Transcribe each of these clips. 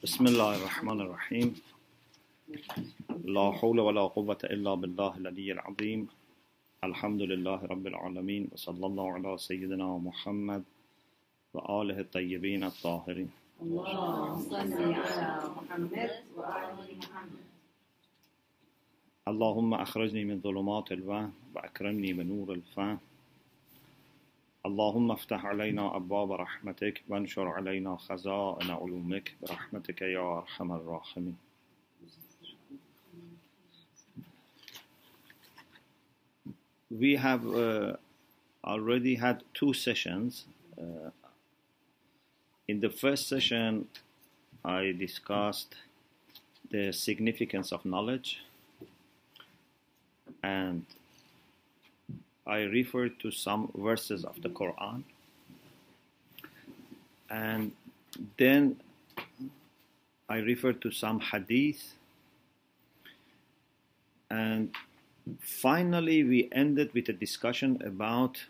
بسم الله الرحمن الرحيم. لا حول ولا قوة إلا بالله العلي العظيم. الحمد لله رب العالمين وصلى الله على سيدنا محمد وآله الطيبين الطاهرين. اللهم صل على محمد وآل محمد. اللهم أخرجني من ظلمات الوهم وأكرمني بنور الفهم. اللهم افتح علينا أبواب رحمتك وانشر علينا خزائن علومك برحمتك يا أرحم الراحمين We have uh, already had two sessions. Uh, in the first session, I discussed the significance of knowledge and I refer to some verses of the Quran. And then I refer to some hadith. And finally, we ended with a discussion about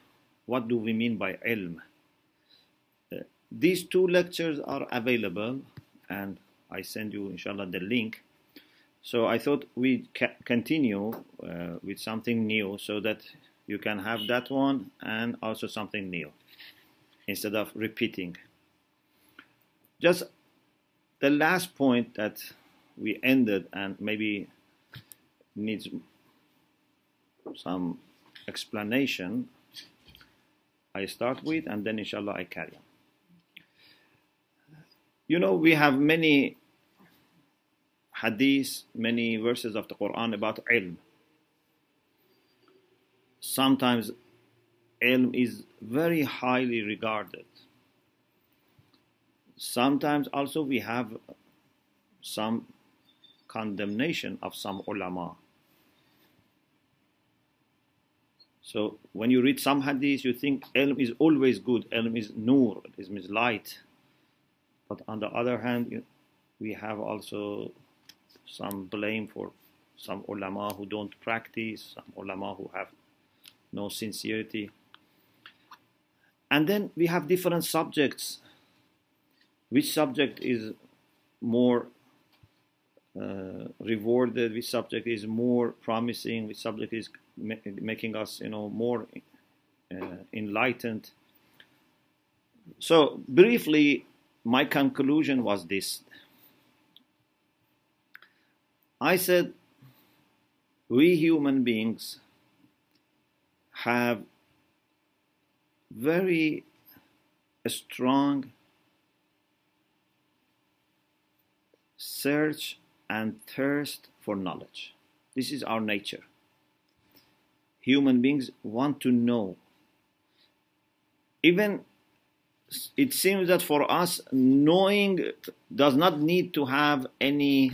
what do we mean by ilm. Uh, these two lectures are available, and I send you, inshallah, the link. So I thought we ca- continue uh, with something new so that you can have that one and also something new instead of repeating. Just the last point that we ended and maybe needs some explanation, I start with and then inshallah I carry on. You know, we have many hadith, many verses of the Quran about ilm. Sometimes ilm is very highly regarded. Sometimes also we have some condemnation of some ulama. So when you read some hadith, you think ilm is always good, ilm is nur, it is light. But on the other hand, we have also some blame for some ulama who don't practice, some ulama who have no sincerity. And then we have different subjects. Which subject is more uh, rewarded? Which subject is more promising? Which subject is ma- making us, you know, more uh, enlightened? So briefly, my conclusion was this: I said, we human beings have very strong search and thirst for knowledge. This is our nature. Human beings want to know. Even it seems that for us, knowing does not need to have any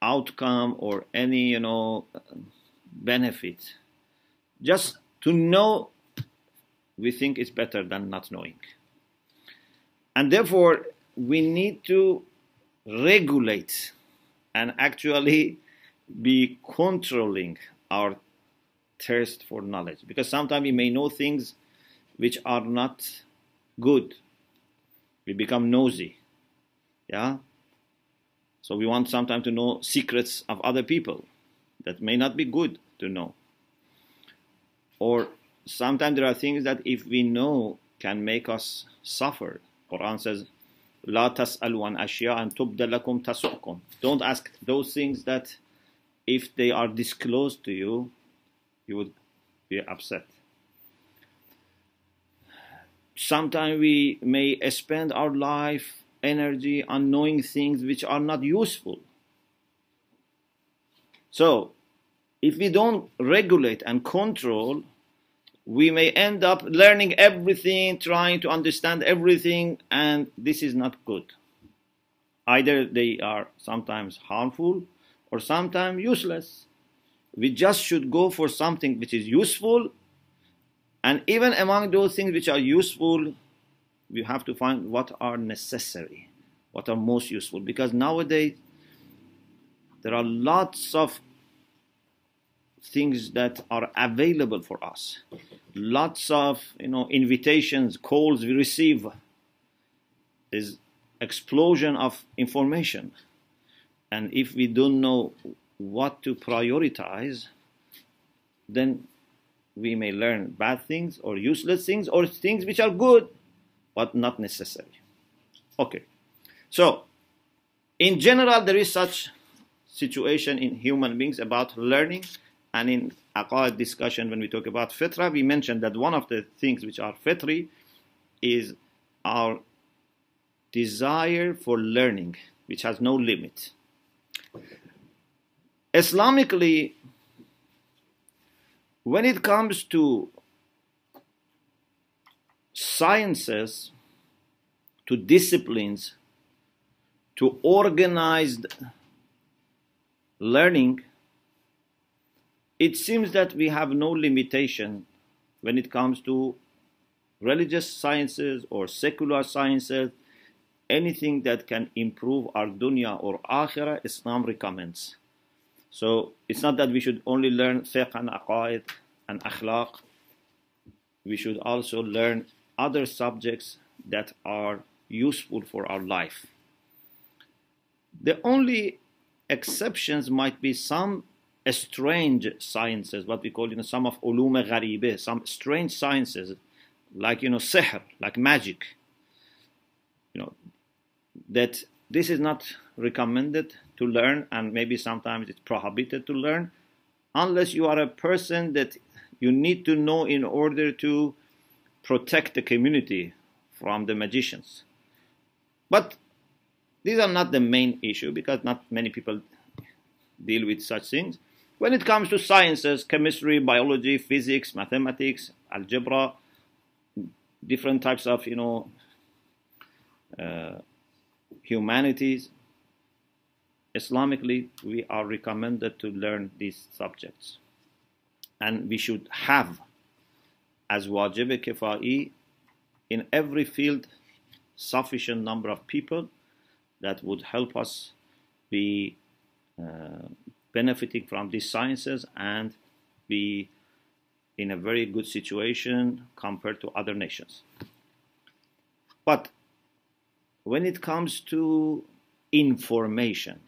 outcome or any you know benefit just to know we think it's better than not knowing. And therefore we need to regulate and actually be controlling our thirst for knowledge. Because sometimes we may know things which are not good. We become nosy. Yeah? So we want sometimes to know secrets of other people that may not be good to know Or sometimes there are things that if we know can make us suffer. Quran says, لا تسألوا عن أشياء أن تبدأ لكم تسؤكم. Don't ask those things that if they are disclosed to you, you would be upset. Sometimes we may spend our life energy on knowing things which are not useful. So, if we don't regulate and control, we may end up learning everything, trying to understand everything, and this is not good. Either they are sometimes harmful or sometimes useless. We just should go for something which is useful, and even among those things which are useful, we have to find what are necessary, what are most useful. Because nowadays, there are lots of things that are available for us. Lots of you know invitations, calls we receive. Is explosion of information. And if we don't know what to prioritize, then we may learn bad things or useless things or things which are good but not necessary. Okay. So, in general, there is such situation in human beings about learning and in aqaid discussion when we talk about fitra we mentioned that one of the things which are fitri is our desire for learning which has no limit. Islamically when it comes to sciences to disciplines to organized learning it seems that we have no limitation when it comes to religious sciences or secular sciences, anything that can improve our dunya or akhirah, Islam recommends. So it's not that we should only learn fiqh and aqaid and akhlaq. We should also learn other subjects that are useful for our life. The only exceptions might be some strange sciences, what we call you know some of ulum gharibe, some strange sciences like you know sihr, like magic. You know that this is not recommended to learn, and maybe sometimes it's prohibited to learn, unless you are a person that you need to know in order to protect the community from the magicians. But these are not the main issue because not many people deal with such things. When it comes to sciences, chemistry, biology, physics, mathematics, algebra, different types of, you know, uh, humanities, Islamically, we are recommended to learn these subjects. And we should have, as wajib kifai, in every field, sufficient number of people that would help us be uh, benefiting from these sciences and be in a very good situation compared to other nations. But when it comes to information,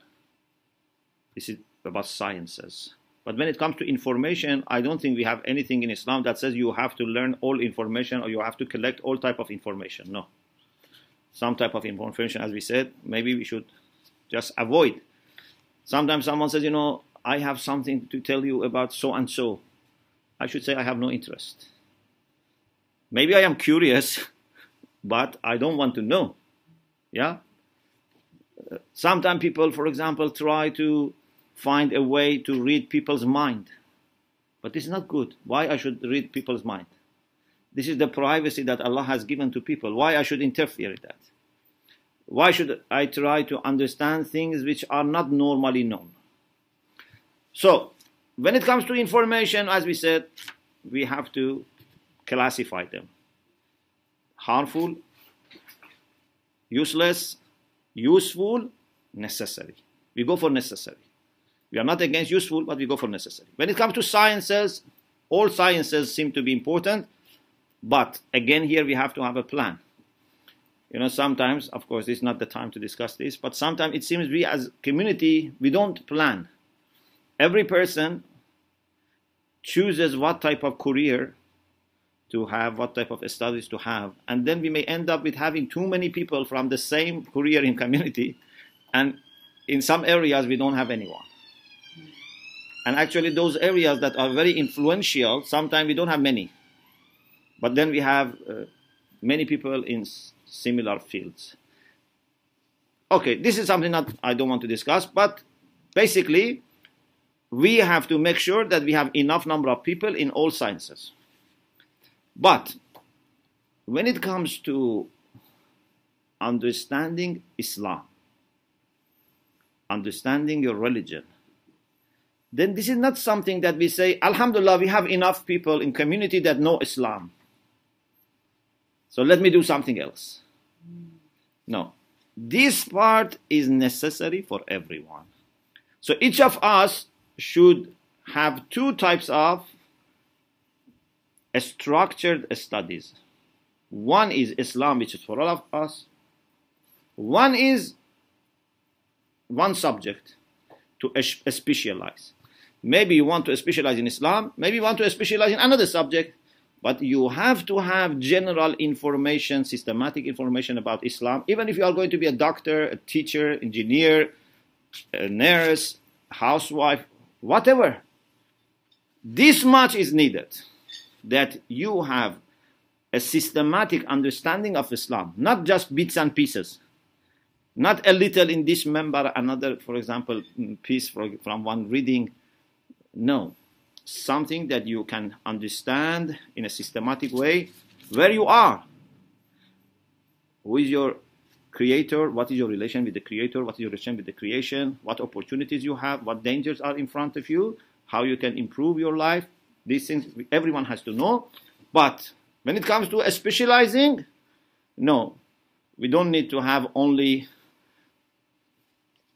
this is about sciences. But when it comes to information, I don't think we have anything in Islam that says you have to learn all information or you have to collect all type of information. No. Some type of information, as we said, maybe we should just avoid Sometimes someone says, you know, I have something to tell you about so and so. I should say I have no interest. Maybe I am curious, but I don't want to know. Yeah? Sometimes people, for example, try to find a way to read people's mind. But this is not good. Why I should read people's mind? This is the privacy that Allah has given to people. Why I should interfere with that? Why should I try to understand things which are not normally known? So, when it comes to information, as we said, we have to classify them harmful, useless, useful, necessary. We go for necessary. We are not against useful, but we go for necessary. When it comes to sciences, all sciences seem to be important, but again, here we have to have a plan you know sometimes of course it's not the time to discuss this but sometimes it seems we as community we don't plan. Every person chooses what type of career to have what type of studies to have and then we may end up with having too many people from the same career in community and in some areas we don't have anyone. And actually those areas that are very influential sometimes we don't have many. But then we have uh, many people in similar fields. Okay, this is something that I don't want to discuss, but basically, we have to make sure that we have enough number of people in all sciences. But when it comes to understanding Islam, understanding your religion, then this is not something that we say, Alhamdulillah, we have enough people in community that know Islam. So let me do something else. No. This part is necessary for everyone. So each of us should have two types of structured studies. One is Islam, which is for all of us, One is one subject to specialize. Maybe you want to specialize in Islam, maybe you want to specialize in another subject, but you have to have general information, systematic information about Islam, even if you are going to be a doctor, a teacher, engineer, a nurse, housewife, whatever. This much is needed that you have a systematic understanding of Islam, not just bits and pieces. Not a little in this member, another, for example, piece from one reading. No. Something that you can understand in a systematic way where you are. Who is your creator? What is your relation with the creator? What is your relation with the creation? What opportunities you have? What dangers are in front of you? How you can improve your life? These things everyone has to know. But when it comes to specializing, no, we don't need to have only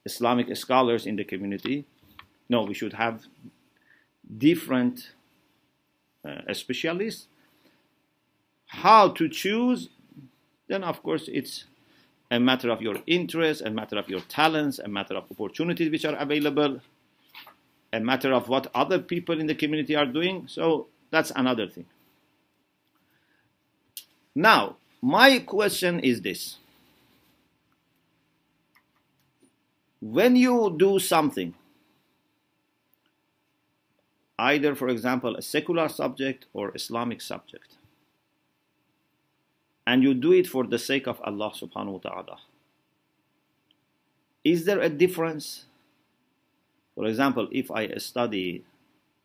Islamic scholars in the community. No, we should have different uh, specialists. How to choose? Then, of course, it's a matter of your interest, a matter of your talents, a matter of opportunities which are available, a matter of what other people in the community are doing. So that's another thing. Now, my question is this. When you do something, either, for example, a secular subject or Islamic subject, and you do it for the sake of Allah subhanahu wa ta'ala, is there a difference? For example, if I study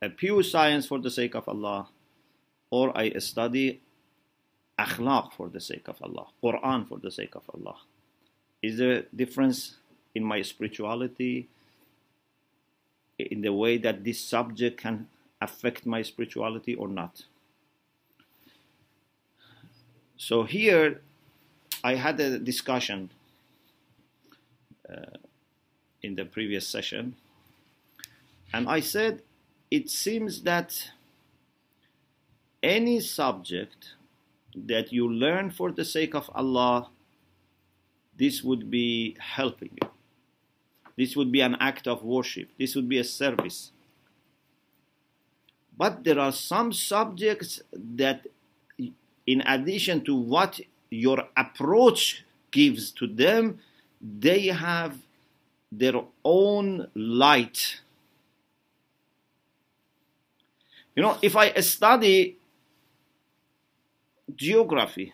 a pure science for the sake of Allah, or I study akhlaq for the sake of Allah, Quran for the sake of Allah? Is there a difference in my spirituality, in the way that this subject can affect my spirituality or not? So here I had a discussion uh, in the previous session, and I said it seems that any subject that you learn for the sake of Allah, this would be helping you. This would be an act of worship. This would be a service. But there are some subjects that, in addition to what your approach gives to them, they have their own light. You know, if I study geography,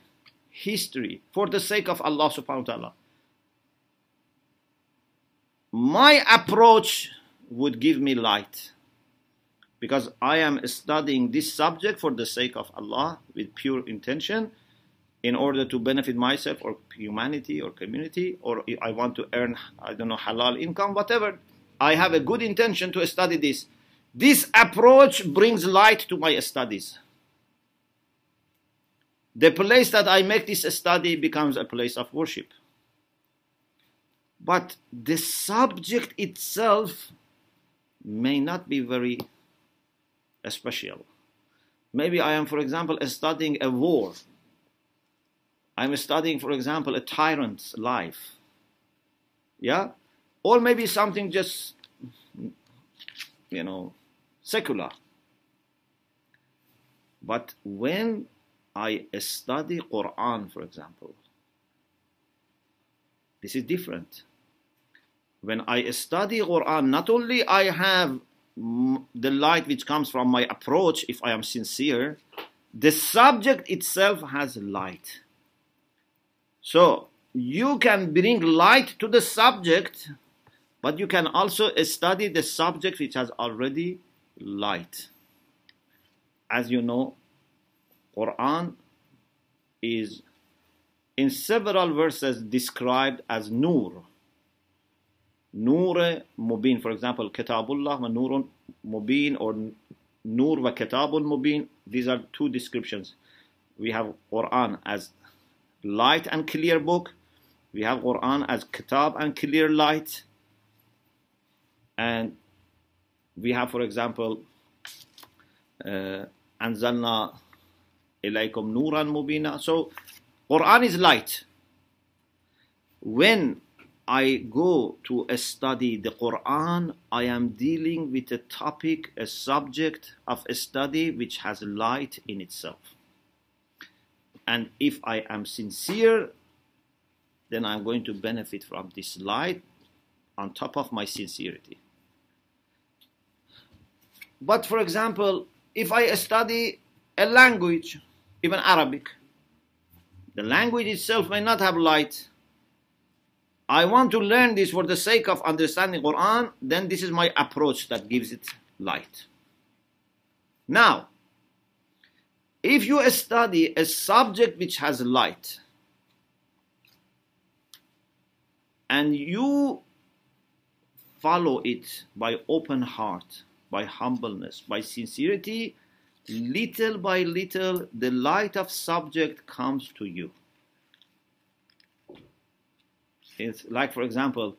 history, for the sake of Allah subhanahu wa ta'ala. My approach would give me light because I am studying this subject for the sake of Allah with pure intention in order to benefit myself or humanity or community or I want to earn I don't know halal income whatever. I have a good intention to study this. This approach brings light to my studies. The place that I make this study becomes a place of worship. But the subject itself may not be very special. Maybe I am, for example, studying a war. I'm studying, for example, a tyrant's life. Yeah? Or maybe something just, you know, secular. But when I study Quran, for example, this is different. When I study Quran, not only I have the light which comes from my approach, if I am sincere, the subject itself has light. So you can bring light to the subject, but you can also study the subject which has already light. As you know, Quran is in several verses described as Nur. Nur Mubin, for example, Kitabullah wa Nurun Mubin or Nur wa Kitabul Mubin. These are two descriptions. We have Quran as light and clear book. We have Quran as Kitab and clear light. And we have, for example, uh, Anzalna ilaykum nuran mubina. So Quran is light. when I go to study the Quran, I am dealing with a topic, a subject of a study which has light in itself. And if I am sincere, then I'm going to benefit from this light on top of my sincerity. But for example, if I study a language, even Arabic, the language itself may not have light. I want to learn this for the sake of understanding Quran, then this is my approach that gives it light. Now, if you study a subject which has light, and you follow it by open heart, by humbleness, by sincerity, little by little the light of subject comes to you. It's like, for example,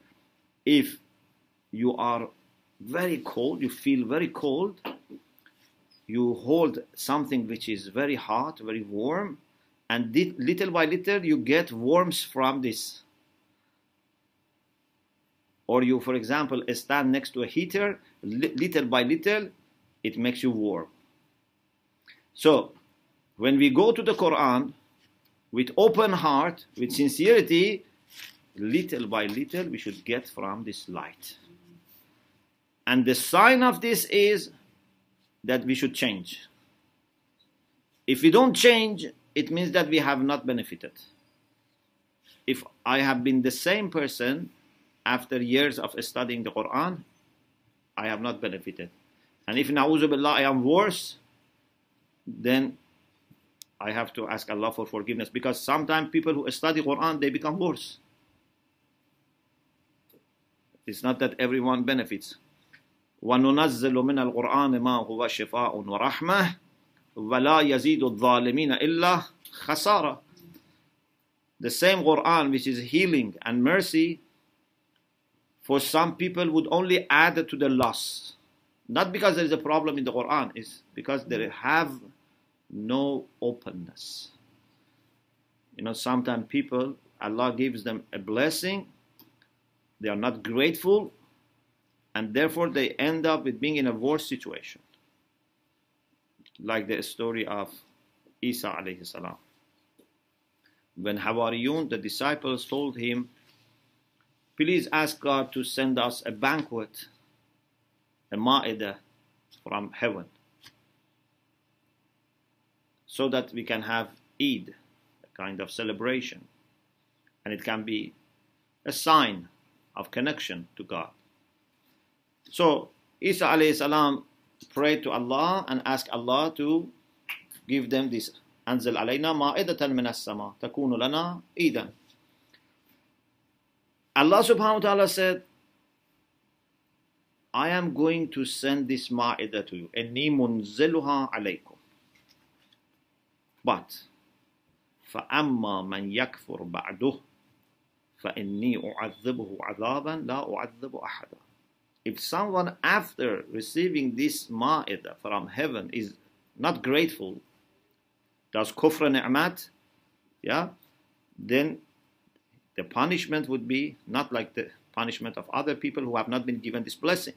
if you are very cold, you feel very cold, you hold something which is very hot, very warm, and little by little you get warmth from this or you, for example, stand next to a heater, little by little, it makes you warm. So, when we go to the Quran with open heart, with sincerity, little by little, we should get from this light. And the sign of this is that we should change. If we don't change, it means that we have not benefited. If I have been the same person after years of studying the Quran, I have not benefited. And if na'uzubillah I am worse, then I have to ask Allah for forgiveness because sometimes people who study Quran they become worse. It's not that everyone benefits. وننزل من القرآن ما هو شفاء ورحمة ولا يزيد الظالمين إلا خسارة. The same Quran which is healing and mercy for some people would only add to the loss. Not because there is a problem in the Quran, it's because they have no openness. You know, sometimes people, Allah gives them a blessing, they are not grateful, and therefore they end up with being in a worse situation. Like the story of Isa alayhi salam. When Hawariyun, the disciples, told him, Please ask God to send us a banquet, a ma'idah from heaven, so that we can have Eid, a kind of celebration, and it can be a sign of connection to God. So Isa alayhi salam prayed to Allah and asked Allah to give them this أنزل علينا مائدة من السماء تكون لنا إيدا Allah subhanahu wa ta'ala said, I am going to send this ma'idah to you. إِنِّي مُنزِلُهَا عَلَيْكُمْ But, فَأَمَّا مَنْ يَكْفُرْ بَعْدُهُ فَإِنِّي أُعَذِّبُهُ عَذَابًا لَا أُعَذِّبُ أَحَدًا If someone after receiving this ma'idah from heaven is not grateful, does kufr ni'mat, yeah, then the punishment would be not like the punishment of other people who have not been given this blessing.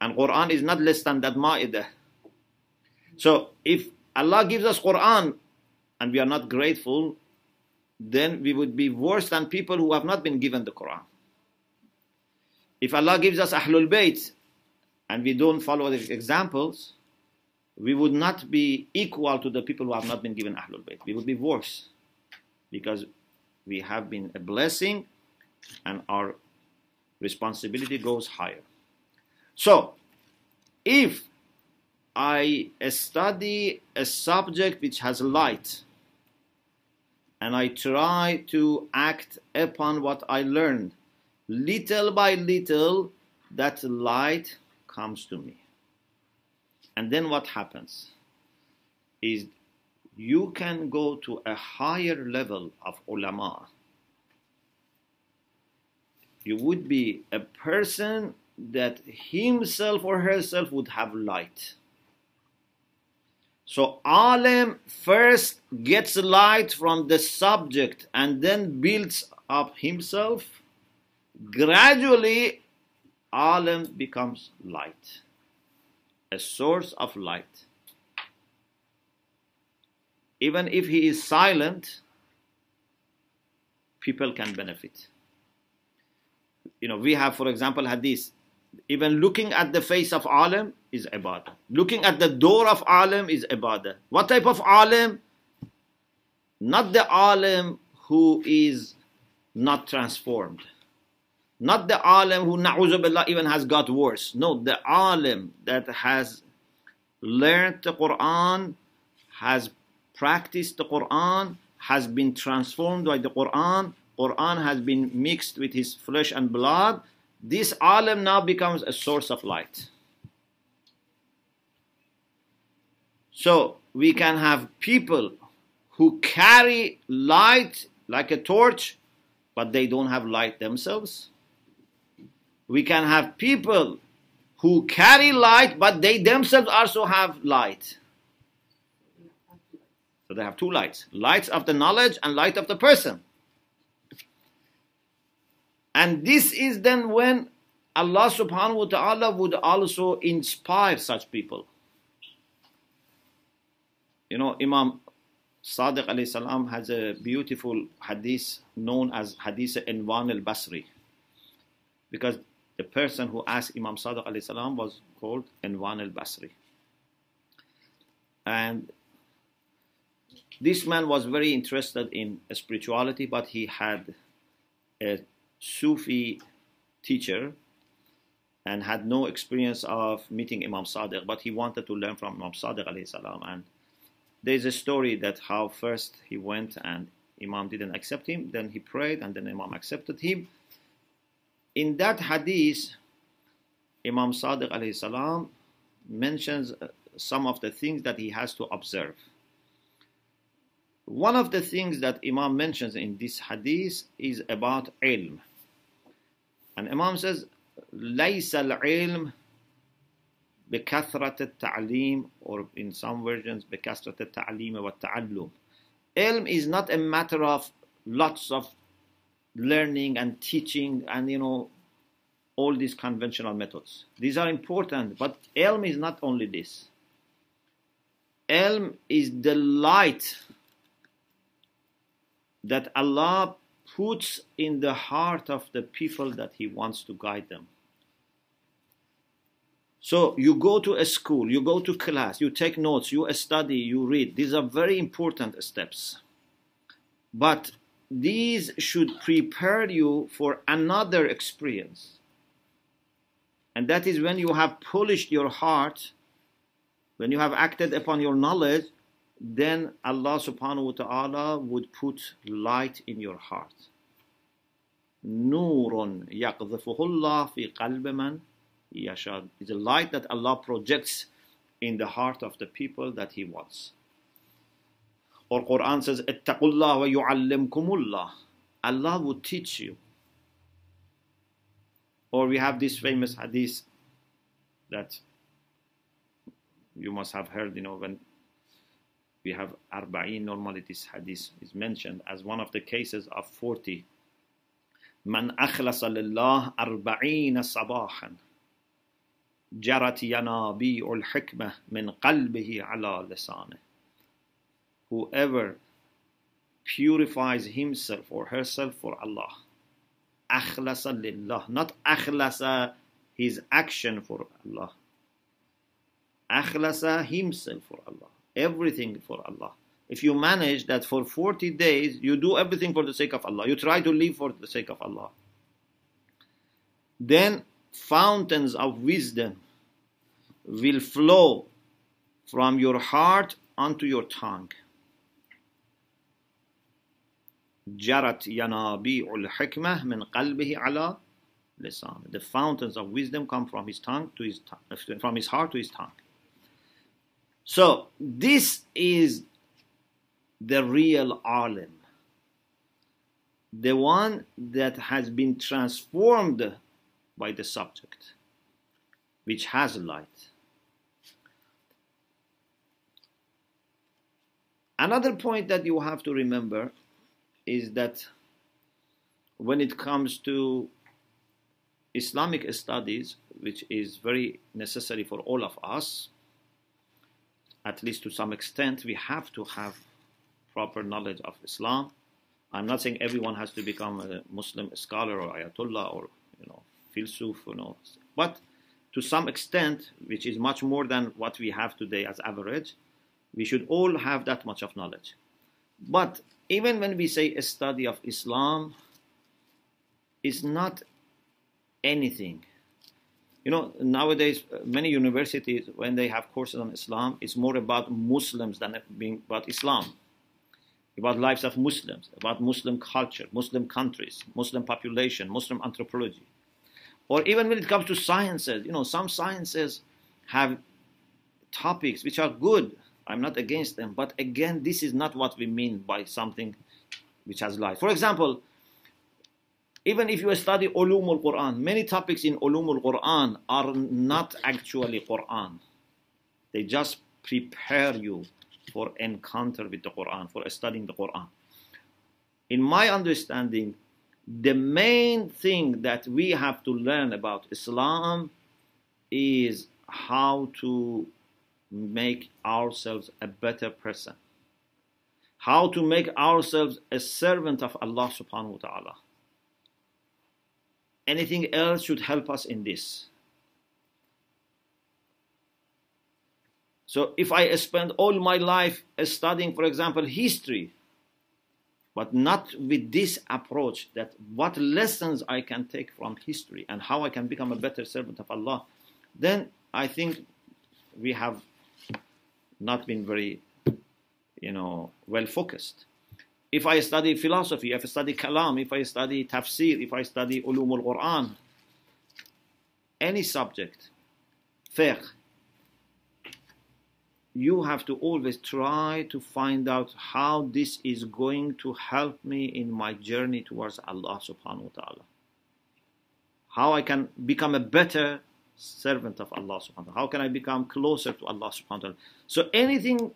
And Quran is not less than that ma'idah. So if Allah gives us Quran and we are not grateful, then we would be worse than people who have not been given the Quran. If Allah gives us Ahlul Bayt and we don't follow the examples, we would not be equal to the people who have not been given Ahlul Bayt. We would be worse because we have been a blessing and our responsibility goes higher. So, if I study a subject which has light and I try to act upon what I learned, little by little, that light comes to me. And then what happens is you can go to a higher level of ulama. You would be a person that himself or herself would have light. So alim first gets light from the subject and then builds up himself, gradually alim becomes light, a source of light. Even if he is silent, people can benefit. You know, we have, for example, hadith. Even looking at the face of alim is ibadah. Looking at the door of alim is ibadah. What type of alim? Not the alim who is not transformed. Not the alim who, na'uzubillah, even has got worse. No, the alim that has learned the Quran, has practiced the Quran, has been transformed by the Quran, Quran has been mixed with his flesh and blood, this alim now becomes a source of light. So we can have people who carry light like a torch, but they don't have light themselves. We can have people who carry light, but they themselves also have light. So they have two lights lights of the knowledge and light of the person. And this is then when Allah subhanahu wa ta'ala would also inspire such people. You know, Imam Sadiq alayhi salam has a beautiful hadith known as Hadith Inwan al Basri. Because the person who asked Imam Sadiq alayhi salam was called Inwan al Basri. And this man was very interested in spirituality, but he had a Sufi teacher and had no experience of meeting Imam Sadiq, but he wanted to learn from Imam Sadiq alayhi salam. And there's a story that how first he went and Imam didn't accept him, then he prayed and then Imam accepted him. In that hadith, Imam Sadiq alayhi salam mentions uh, some of the things that he has to observe. One of the things that Imam mentions in this hadith is about ilm. And Imam says, ليس العلم بكثرة التعليم or in some versions بكثرة التعليم والتعلم Ilm is not a matter of lots of learning and teaching and you know all these conventional methods. These are important, but ilm is not only this. Ilm is the light that Allah puts in the heart of the people that He wants to guide them. So you go to a school, you go to class, you take notes, you study, you read. These are very important steps. But these should prepare you for another experience. And that is when you have polished your heart, when you have acted upon your knowledge, then Allah subhanahu wa ta'ala would put light in your heart. Nurun yaqdhifuhullah fi qalb man yashad. It's a light that Allah projects in the heart of the people that He wants. Or Quran says, Ittaqullah wa yu'allimkumullah. Allah will teach you. Or we have this famous hadith that you must have heard, you know, when we have arba'in, normally this hadith is mentioned as one of the cases of 40. Man akhlasa lillah arba'ina sabahan. جرت ينابيع الحكمة من قلبه على لسانه. Whoever purifies himself or herself for Allah. أخلص لله. Not أخلص his action for Allah. أخلص himself for Allah everything for Allah. If you manage that for 40 days, you do everything for the sake of Allah, you try to live for the sake of Allah, then fountains of wisdom will flow from your heart onto your tongue. جرت ينابيع الحكمة من قلبه على لسانه. The fountains of wisdom come from his tongue to his tongue, from his heart to his tongue. So this is the real alim, the one that has been transformed by the subject, which has light. Another point that you have to remember is that when it comes to Islamic studies, which is very necessary for all of us, at least to some extent, we have to have proper knowledge of Islam. I'm not saying everyone has to become a Muslim scholar or ayatollah or you know philosopher, you know, but to some extent, which is much more than what we have today as average, we should all have that much of knowledge. But even when we say a study of Islam, is not anything. You know, nowadays, uh, many universities, when they have courses on Islam, it's more about Muslims than being about Islam, about lives of Muslims, about Muslim culture, Muslim countries, Muslim population, Muslim anthropology. Or even when it comes to sciences, you know, some sciences have topics which are good. I'm not against them. But again, this is not what we mean by something which has life. For example, even if you study ulumul Quran, many topics in ulumul Quran are not actually Quran. They just prepare you for encounter with the Quran, for studying the Quran. In my understanding, the main thing that we have to learn about Islam is how to make ourselves a better person. How to make ourselves a servant of Allah subhanahu wa ta'ala anything else should help us in this. So if I spend all my life studying, for example, history, but not with this approach that what lessons I can take from history and how I can become a better servant of Allah, then I think we have not been very, you know, well focused. If I study philosophy, if I study kalam, if I study tafsir, if I study ulum al-Quran, any subject, fiqh, you have to always try to find out how this is going to help me in my journey towards Allah subhanahu wa ta'ala. How I can become a better servant of Allah subhanahu wa ta'ala. How can I become closer to Allah subhanahu wa ta'ala. So anything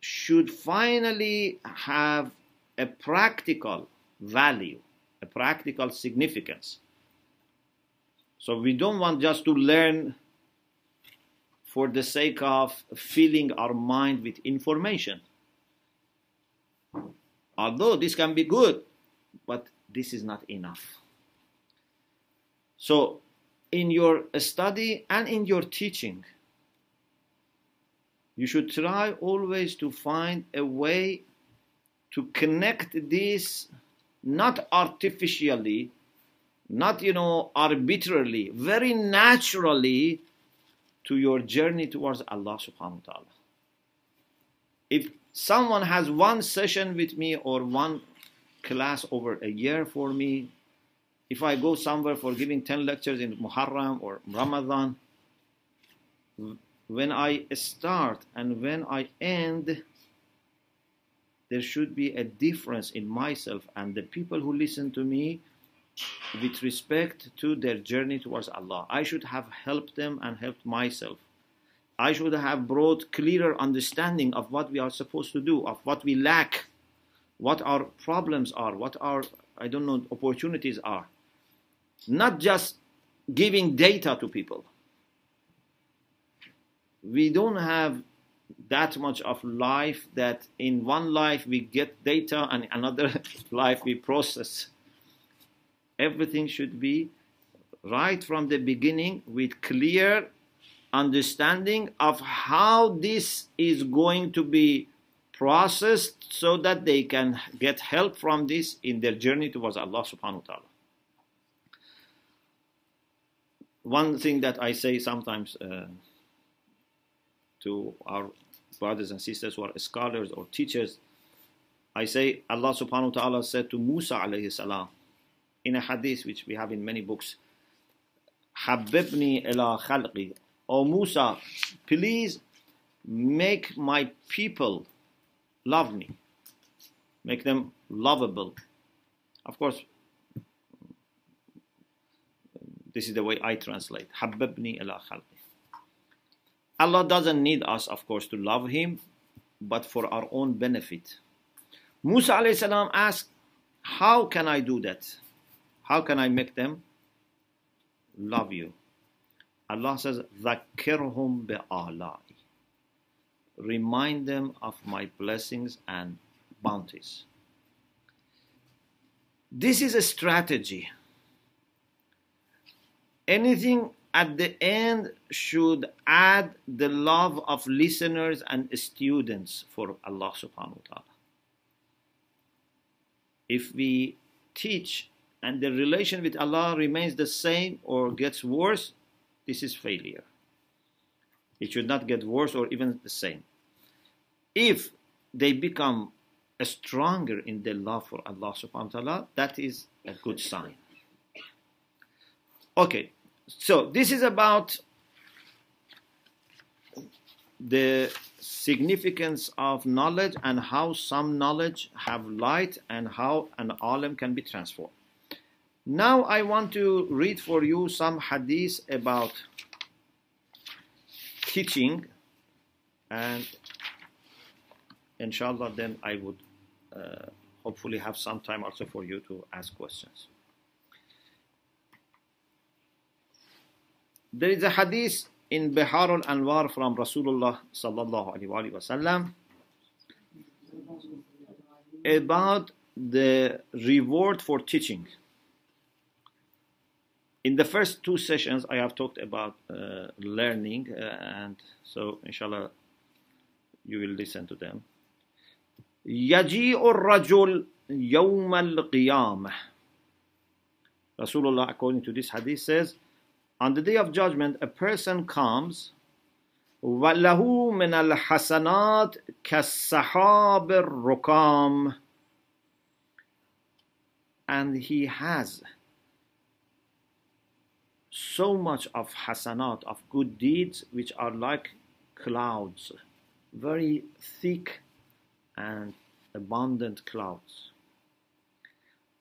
should finally have a practical value, a practical significance. So we don't want just to learn for the sake of filling our mind with information. Although this can be good, but this is not enough. So, in your study and in your teaching, you should try always to find a way to connect this not artificially, not you know arbitrarily, very naturally to your journey towards Allah subhanahu wa ta'ala. If someone has one session with me or one class over a year for me, if I go somewhere for giving 10 lectures in Muharram or Ramadan, when I start and when I end, there should be a difference in myself and the people who listen to me with respect to their journey towards Allah. I should have helped them and helped myself. I should have brought clearer understanding of what we are supposed to do, of what we lack, what our problems are, what our, I don't know, opportunities are. Not just giving data to people. We don't have that much of life that in one life we get data and another life we process. Everything should be right from the beginning with clear understanding of how this is going to be processed so that they can get help from this in their journey towards Allah subhanahu wa ta'ala. One thing that I say sometimes uh, to our brothers and sisters who are scholars or teachers, I say Allah subhanahu wa ta'ala said to Musa alayhi salam in a hadith which we have in many books, Habibni ila khalqi. O Musa, please make my people love me. Make them lovable. Of course, this is the way I translate. Habibni ila khalqi. Allah doesn't need us, of course, to love Him, but for our own benefit. Musa salam asked, How can I do that? How can I make them love you? Allah says, ذَكِّرْهُمْ بِآلَائِ Remind them of my blessings and bounties. This is a strategy. Anything at the end should add the love of listeners and students for Allah subhanahu wa ta'ala. If we teach and the relation with Allah remains the same or gets worse, this is failure. It should not get worse or even the same. If they become stronger in their love for Allah subhanahu wa ta'ala, that is a good sign. Okay, so this is about the significance of knowledge and how some knowledge have light and how an alim can be transformed. Now I want to read for you some hadith about teaching and inshallah then I would uh, hopefully have some time also for you to ask questions. There is a hadith in Bihar al-Anwar from Rasulullah sallallahu alaihi wasallam about the reward for teaching. In the first two sessions, I have talked about uh, learning, uh, and so inshallah, you will listen to them. يجيء الرجل يوم القيامة Rasulullah, according to this hadith, says, on the day of judgment, a person comes وله من الحسنات كالسحاب الركام and he has so much of hasanat, of good deeds, which are like clouds, very thick and abundant clouds.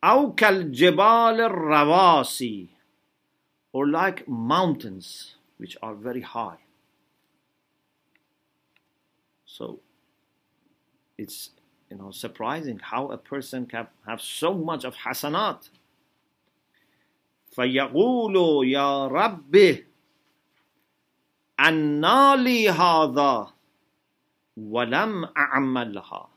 أو كالجبال الرواسي or like mountains which are very high. So it's you know surprising how a person can have so much of hasanat. فيقول يا رب أنى لي هذا ولم أعملها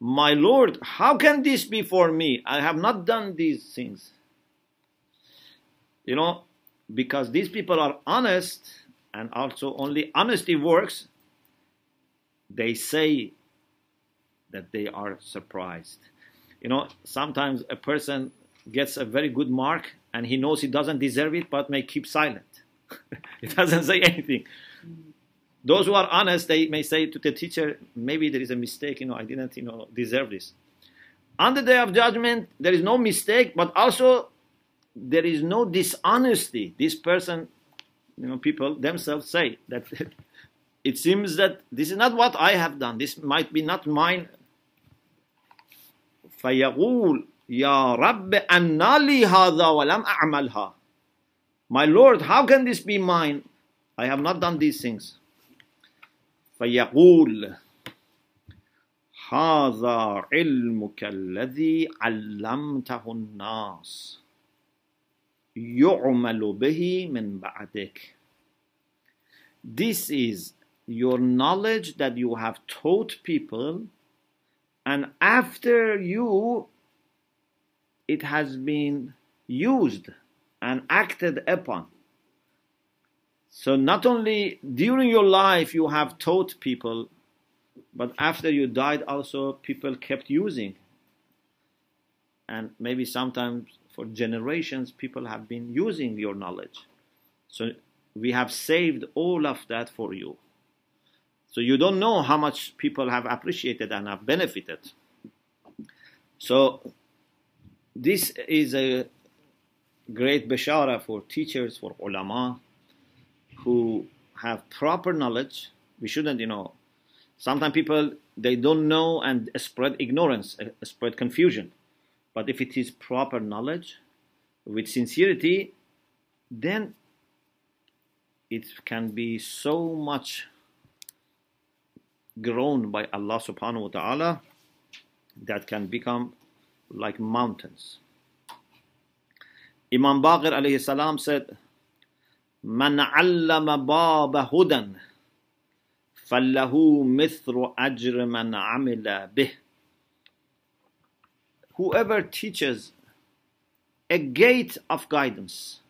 My Lord, how can this be for me? I have not done these things. You know, because these people are honest and also only honesty works, they say that they are surprised. You know, sometimes a person gets a very good mark and he knows he doesn't deserve it but may keep silent. he doesn't say anything. Those who are honest, they may say to the teacher, maybe there is a mistake, you know, I didn't, you know, deserve this. On the day of judgment, there is no mistake, but also there is no dishonesty. This person, you know, people themselves say that it seems that this is not what I have done. This might be not mine. فيقول يا رب أن لي هذا ولم أعملها. My Lord, how can this be mine? I have not done these things. فيقول هذا علمك الذي علمته الناس يعمل به من بعدك This is your knowledge that you have taught people and after you it has been used and acted upon so not only during your life you have taught people, but after you died also people kept using. And maybe sometimes for generations people have been using your knowledge. So we have saved all of that for you. So you don't know how much people have appreciated and have benefited. So this is a great bashara for teachers, for ulama, who have proper knowledge. We shouldn't, you know, sometimes people they don't know and spread ignorance, uh, spread confusion. But if it is proper knowledge with sincerity, then it can be so much grown by Allah subhanahu wa ta'ala that can become like mountains. Imam Baqir alayhi salam said, من علم باب هدى فله مثل أجر من عمل به Whoever teaches a gate of guidance,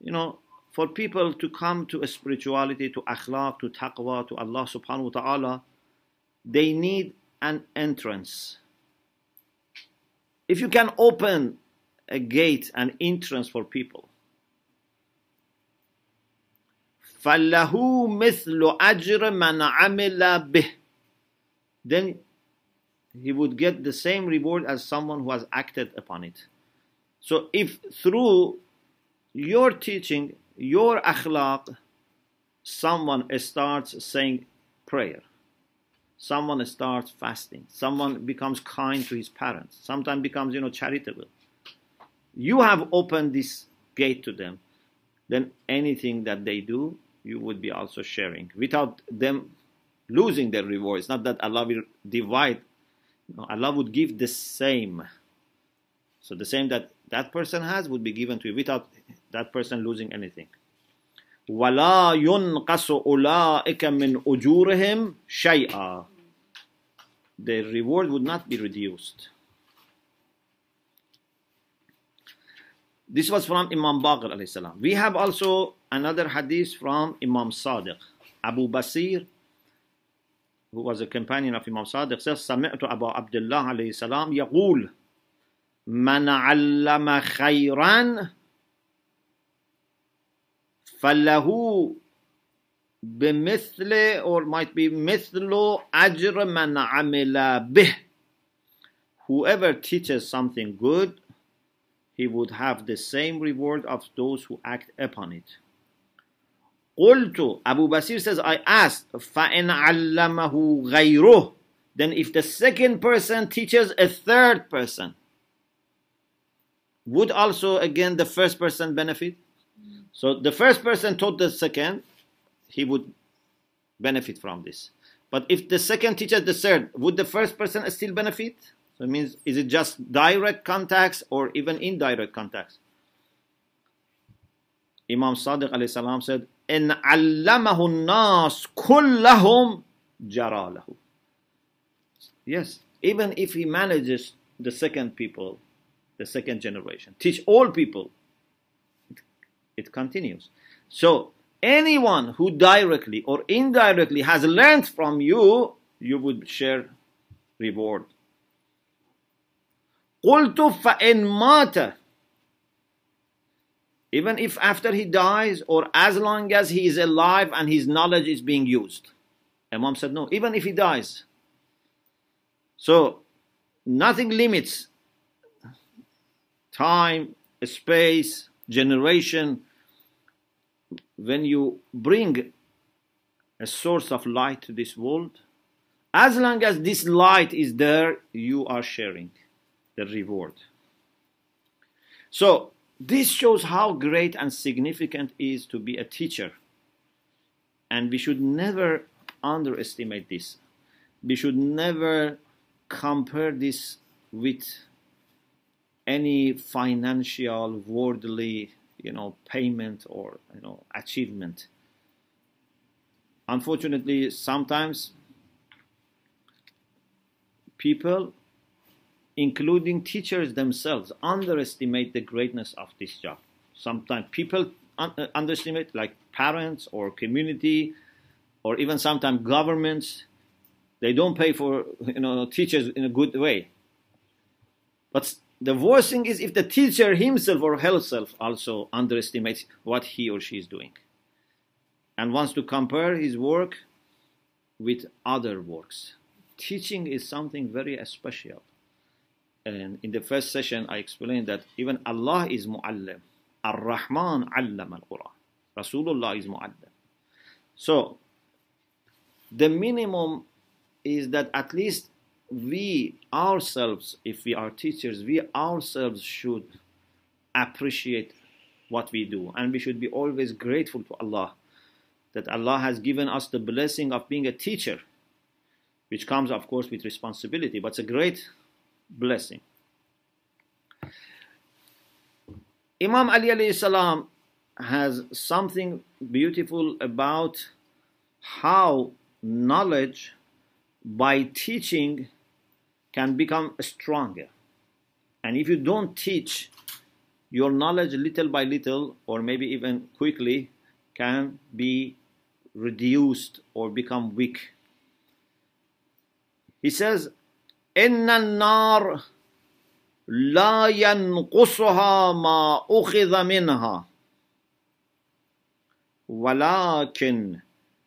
you know, for people to come to a spirituality, to akhlaq, to taqwa, to Allah subhanahu wa ta'ala, they need an entrance. If you can open a gate, an entrance for people, فَلَهُ مِثْلُ أَجْرِ مَنْ عَمِلَ بِهِ Then he would get the same reward as someone who has acted upon it. So if through your teaching, your akhlaq, someone starts saying prayer, someone starts fasting, someone becomes kind to his parents, sometimes becomes, you know, charitable. You have opened this gate to them, then anything that they do, you would be also sharing without them losing their reward. It's not that Allah will divide. No, Allah would give the same. So the same that that person has would be given to you without that person losing anything. ولا ينقص أولئك من أجورهم شيئا. The reward would not be reduced. This was from Imam Baqir alayhi salam. We have also another hadith from Imam Sadiq. Abu Basir, who was a companion of Imam Sadiq, says, سمعت أبا عبد الله عليه السلام يقول من علم خيرا فله بمثل or might be مثل أجر من عمل به whoever teaches something good he would have the same reward of those who act upon it قلت Abu Basir says I asked فإن علمه غيره then if the second person teaches a third person would also again the first person benefit so the first person taught the second he would benefit from this but if the second teaches the third would the first person still benefit so it means is it just direct contacts or even indirect contacts imam sadiq alayhi salam said in allamahu nas kullahum jaralahu yes even if he manages the second people the second generation teach all people it continues so anyone who directly or indirectly has learned from you you would share reward قلت فإن مات even if after he dies or as long as he is alive and his knowledge is being used. Imam said, no, even if he dies. So, nothing limits time, space, generation. When you bring a source of light to this world, as long as this light is there, you are sharing the reward. So, this shows how great and significant it is to be a teacher. And we should never underestimate this. We should never compare this with any financial, worldly, you know, payment or you know, achievement. Unfortunately, sometimes people including teachers themselves, underestimate the greatness of this job. Sometimes people un- uh, underestimate, like parents or community, or even sometimes governments. They don't pay for you know teachers in a good way. But the worst thing is if the teacher himself or herself also underestimates what he or she is doing, and wants to compare his work with other works. Teaching is something very special and in the first session I explained that even Allah is mu'allim. Ar-Rahman allama al-Quran. Rasulullah is mu'allim. So the minimum is that at least we ourselves, if we are teachers, we ourselves should appreciate what we do and we should be always grateful to Allah that Allah has given us the blessing of being a teacher, which comes, of course, with responsibility, but it's a great blessing. Imam Ali alayhi salam has something beautiful about how knowledge by teaching can become stronger. And if you don't teach, your knowledge little by little, or maybe even quickly, can be reduced or become weak. He says, إن النار لا ينقصها ما أخذ منها ولكن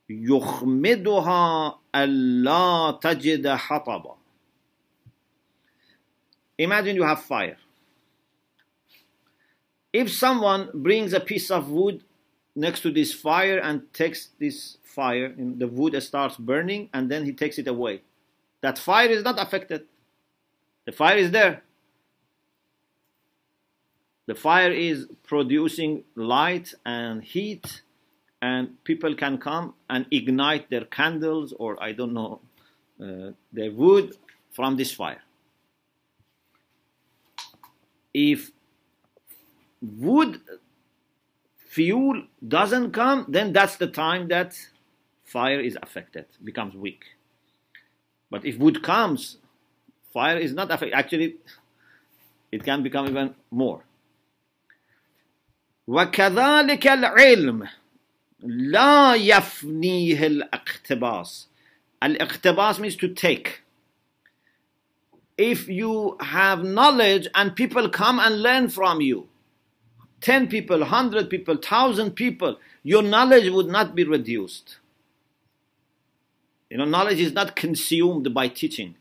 يخمدها ألا تجد حطبا Imagine you have fire. If someone brings a piece of wood next to this fire and takes this fire, the wood starts burning, and then he takes it away. That fire is not affected. The fire is there. The fire is producing light and heat, and people can come and ignite their candles or I don't know, uh, their wood from this fire. If wood fuel doesn't come, then that's the time that fire is affected, becomes weak. But if wood comes, fire is not affected. Actually, it can become even more. وكذلك العلم لا يفنيه الاقتباس الاقتباس means to take if you have knowledge and people come and learn from you 10 people 100 people 1000 people your knowledge would not be reduced you know knowledge is not consumed by teaching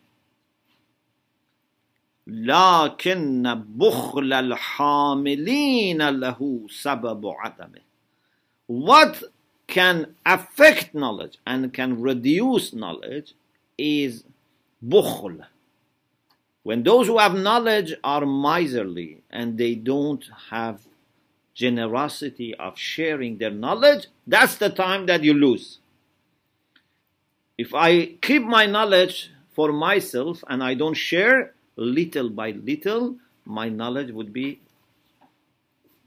لكن بخل الحاملين له سبب عدمه what can affect knowledge and can reduce knowledge is bukhl when those who have knowledge are miserly and they don't have generosity of sharing their knowledge that's the time that you lose if i keep my knowledge for myself and i don't share little by little, my knowledge would be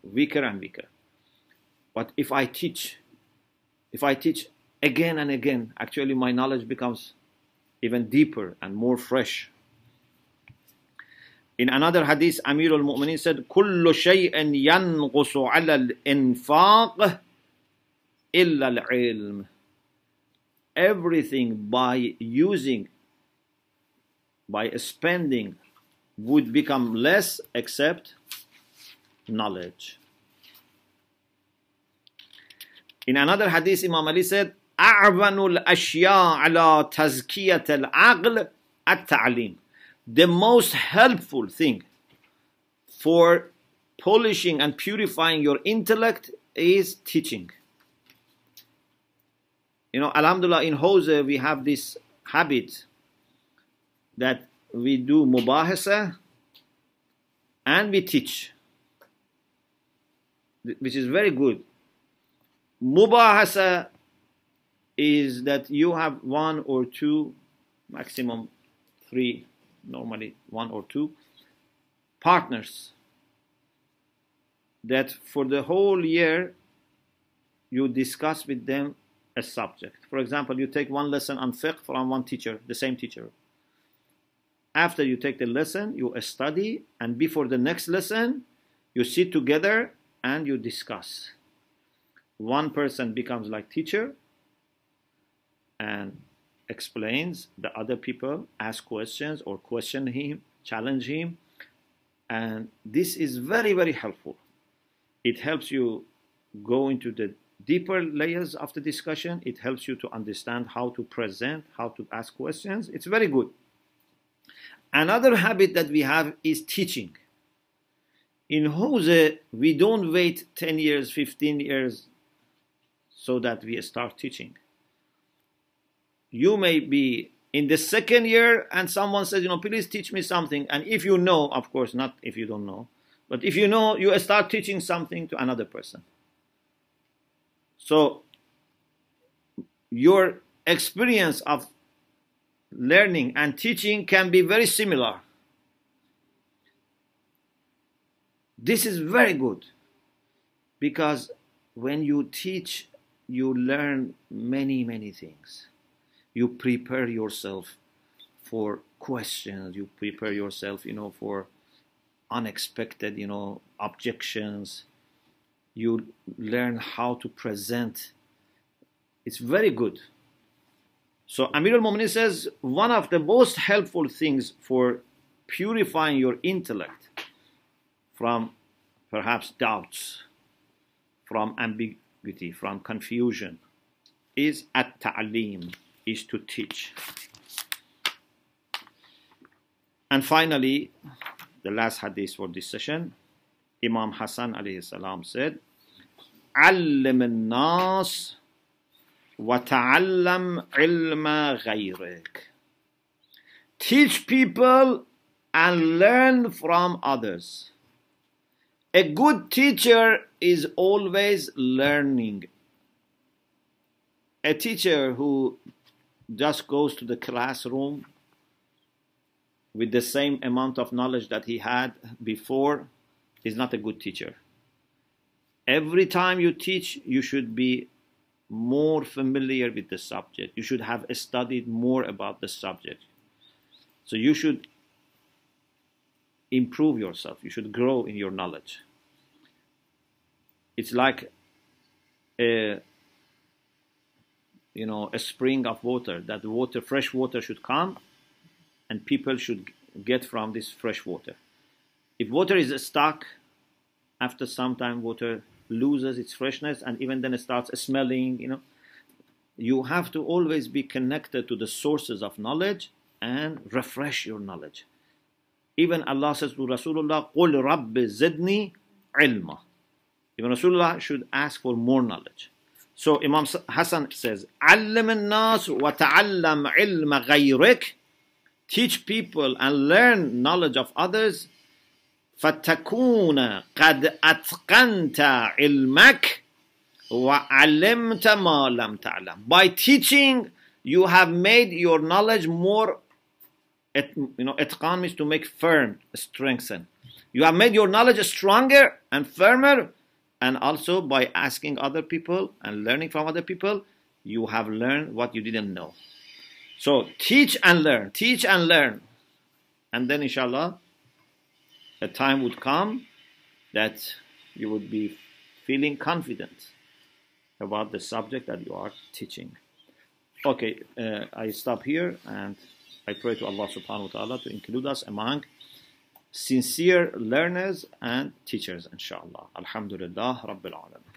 weaker and weaker. But if I teach, if I teach again and again, actually my knowledge becomes even deeper and more fresh. In another hadith, Amir al-Mu'minin said, كل شيء ينقص على الإنفاق إلا العلم. Everything by using by spending would become less except knowledge. In another hadith, Imam Ali said, أعون الأشياء على تزكية العقل التعليم. The most helpful thing for polishing and purifying your intellect is teaching. You know, Alhamdulillah, in Hawza we have this habit that we do mubahasa and we teach, which is very good. Mubahasa is that you have one or two, maximum three, normally one or two partners that for the whole year you discuss with them a subject. For example, you take one lesson on fiqh from one teacher, the same teacher. After you take the lesson, you study, and before the next lesson, you sit together and you discuss. One person becomes like teacher and explains, the other people ask questions or question him, challenge him, and this is very, very helpful. It helps you go into the deeper layers of the discussion. It helps you to understand how to present, how to ask questions. It's very good. Another habit that we have is teaching. In Hawza, we don't wait 10 years, 15 years so that we start teaching. You may be in the second year and someone says, you know, please teach me something. And if you know, of course, not if you don't know, but if you know, you start teaching something to another person. So your experience of learning and teaching can be very similar. This is very good. because when you teach, you learn many, many things. You prepare yourself for questions. You prepare yourself, you know, for unexpected, you know, objections. You learn how to present. It's very good. So Amir al-Mu'minin says one of the most helpful things for purifying your intellect from perhaps doubts, from ambiguity, from confusion, is at ta'aleem, is to teach. And finally, the last hadith for this session, Imam Hassan alayhi salam said, علم الناس وتعلم علم غيرك. Teach people and learn from others. A good teacher is always learning. A teacher who just goes to the classroom with the same amount of knowledge that he had before is not a good teacher. Every time you teach, you should be more familiar with the subject. You should have studied more about the subject. So you should improve yourself. You should grow in your knowledge. It's like a you know a spring of water that water fresh water should come and people should get from this fresh water. If water is stuck, after some time, water loses its freshness and even then it starts smelling you know. You have to always be connected to the sources of knowledge and refresh your knowledge. Even allah says to rasulullah qul rabb zidni ilma. Even rasulullah should ask for more knowledge. So imam hassan says allam nas wa ta'allam ilma ghayrik. Teach people and learn knowledge of others فتكون قد أتقنت علمك وعلمت ما لم تعلم by teaching you have made your knowledge more you know itqan means to make firm strengthen you have made your knowledge stronger and firmer and also by asking other people and learning from other people you have learned what you didn't know so teach and learn, teach and learn. And then, inshallah, a time would come that you would be feeling confident about the subject that you are teaching. Okay, uh, I stop here and I pray to Allah subhanahu wa ta'ala to include us among sincere learners and teachers, inshallah. Alhamdulillah, Rabbil Alameen.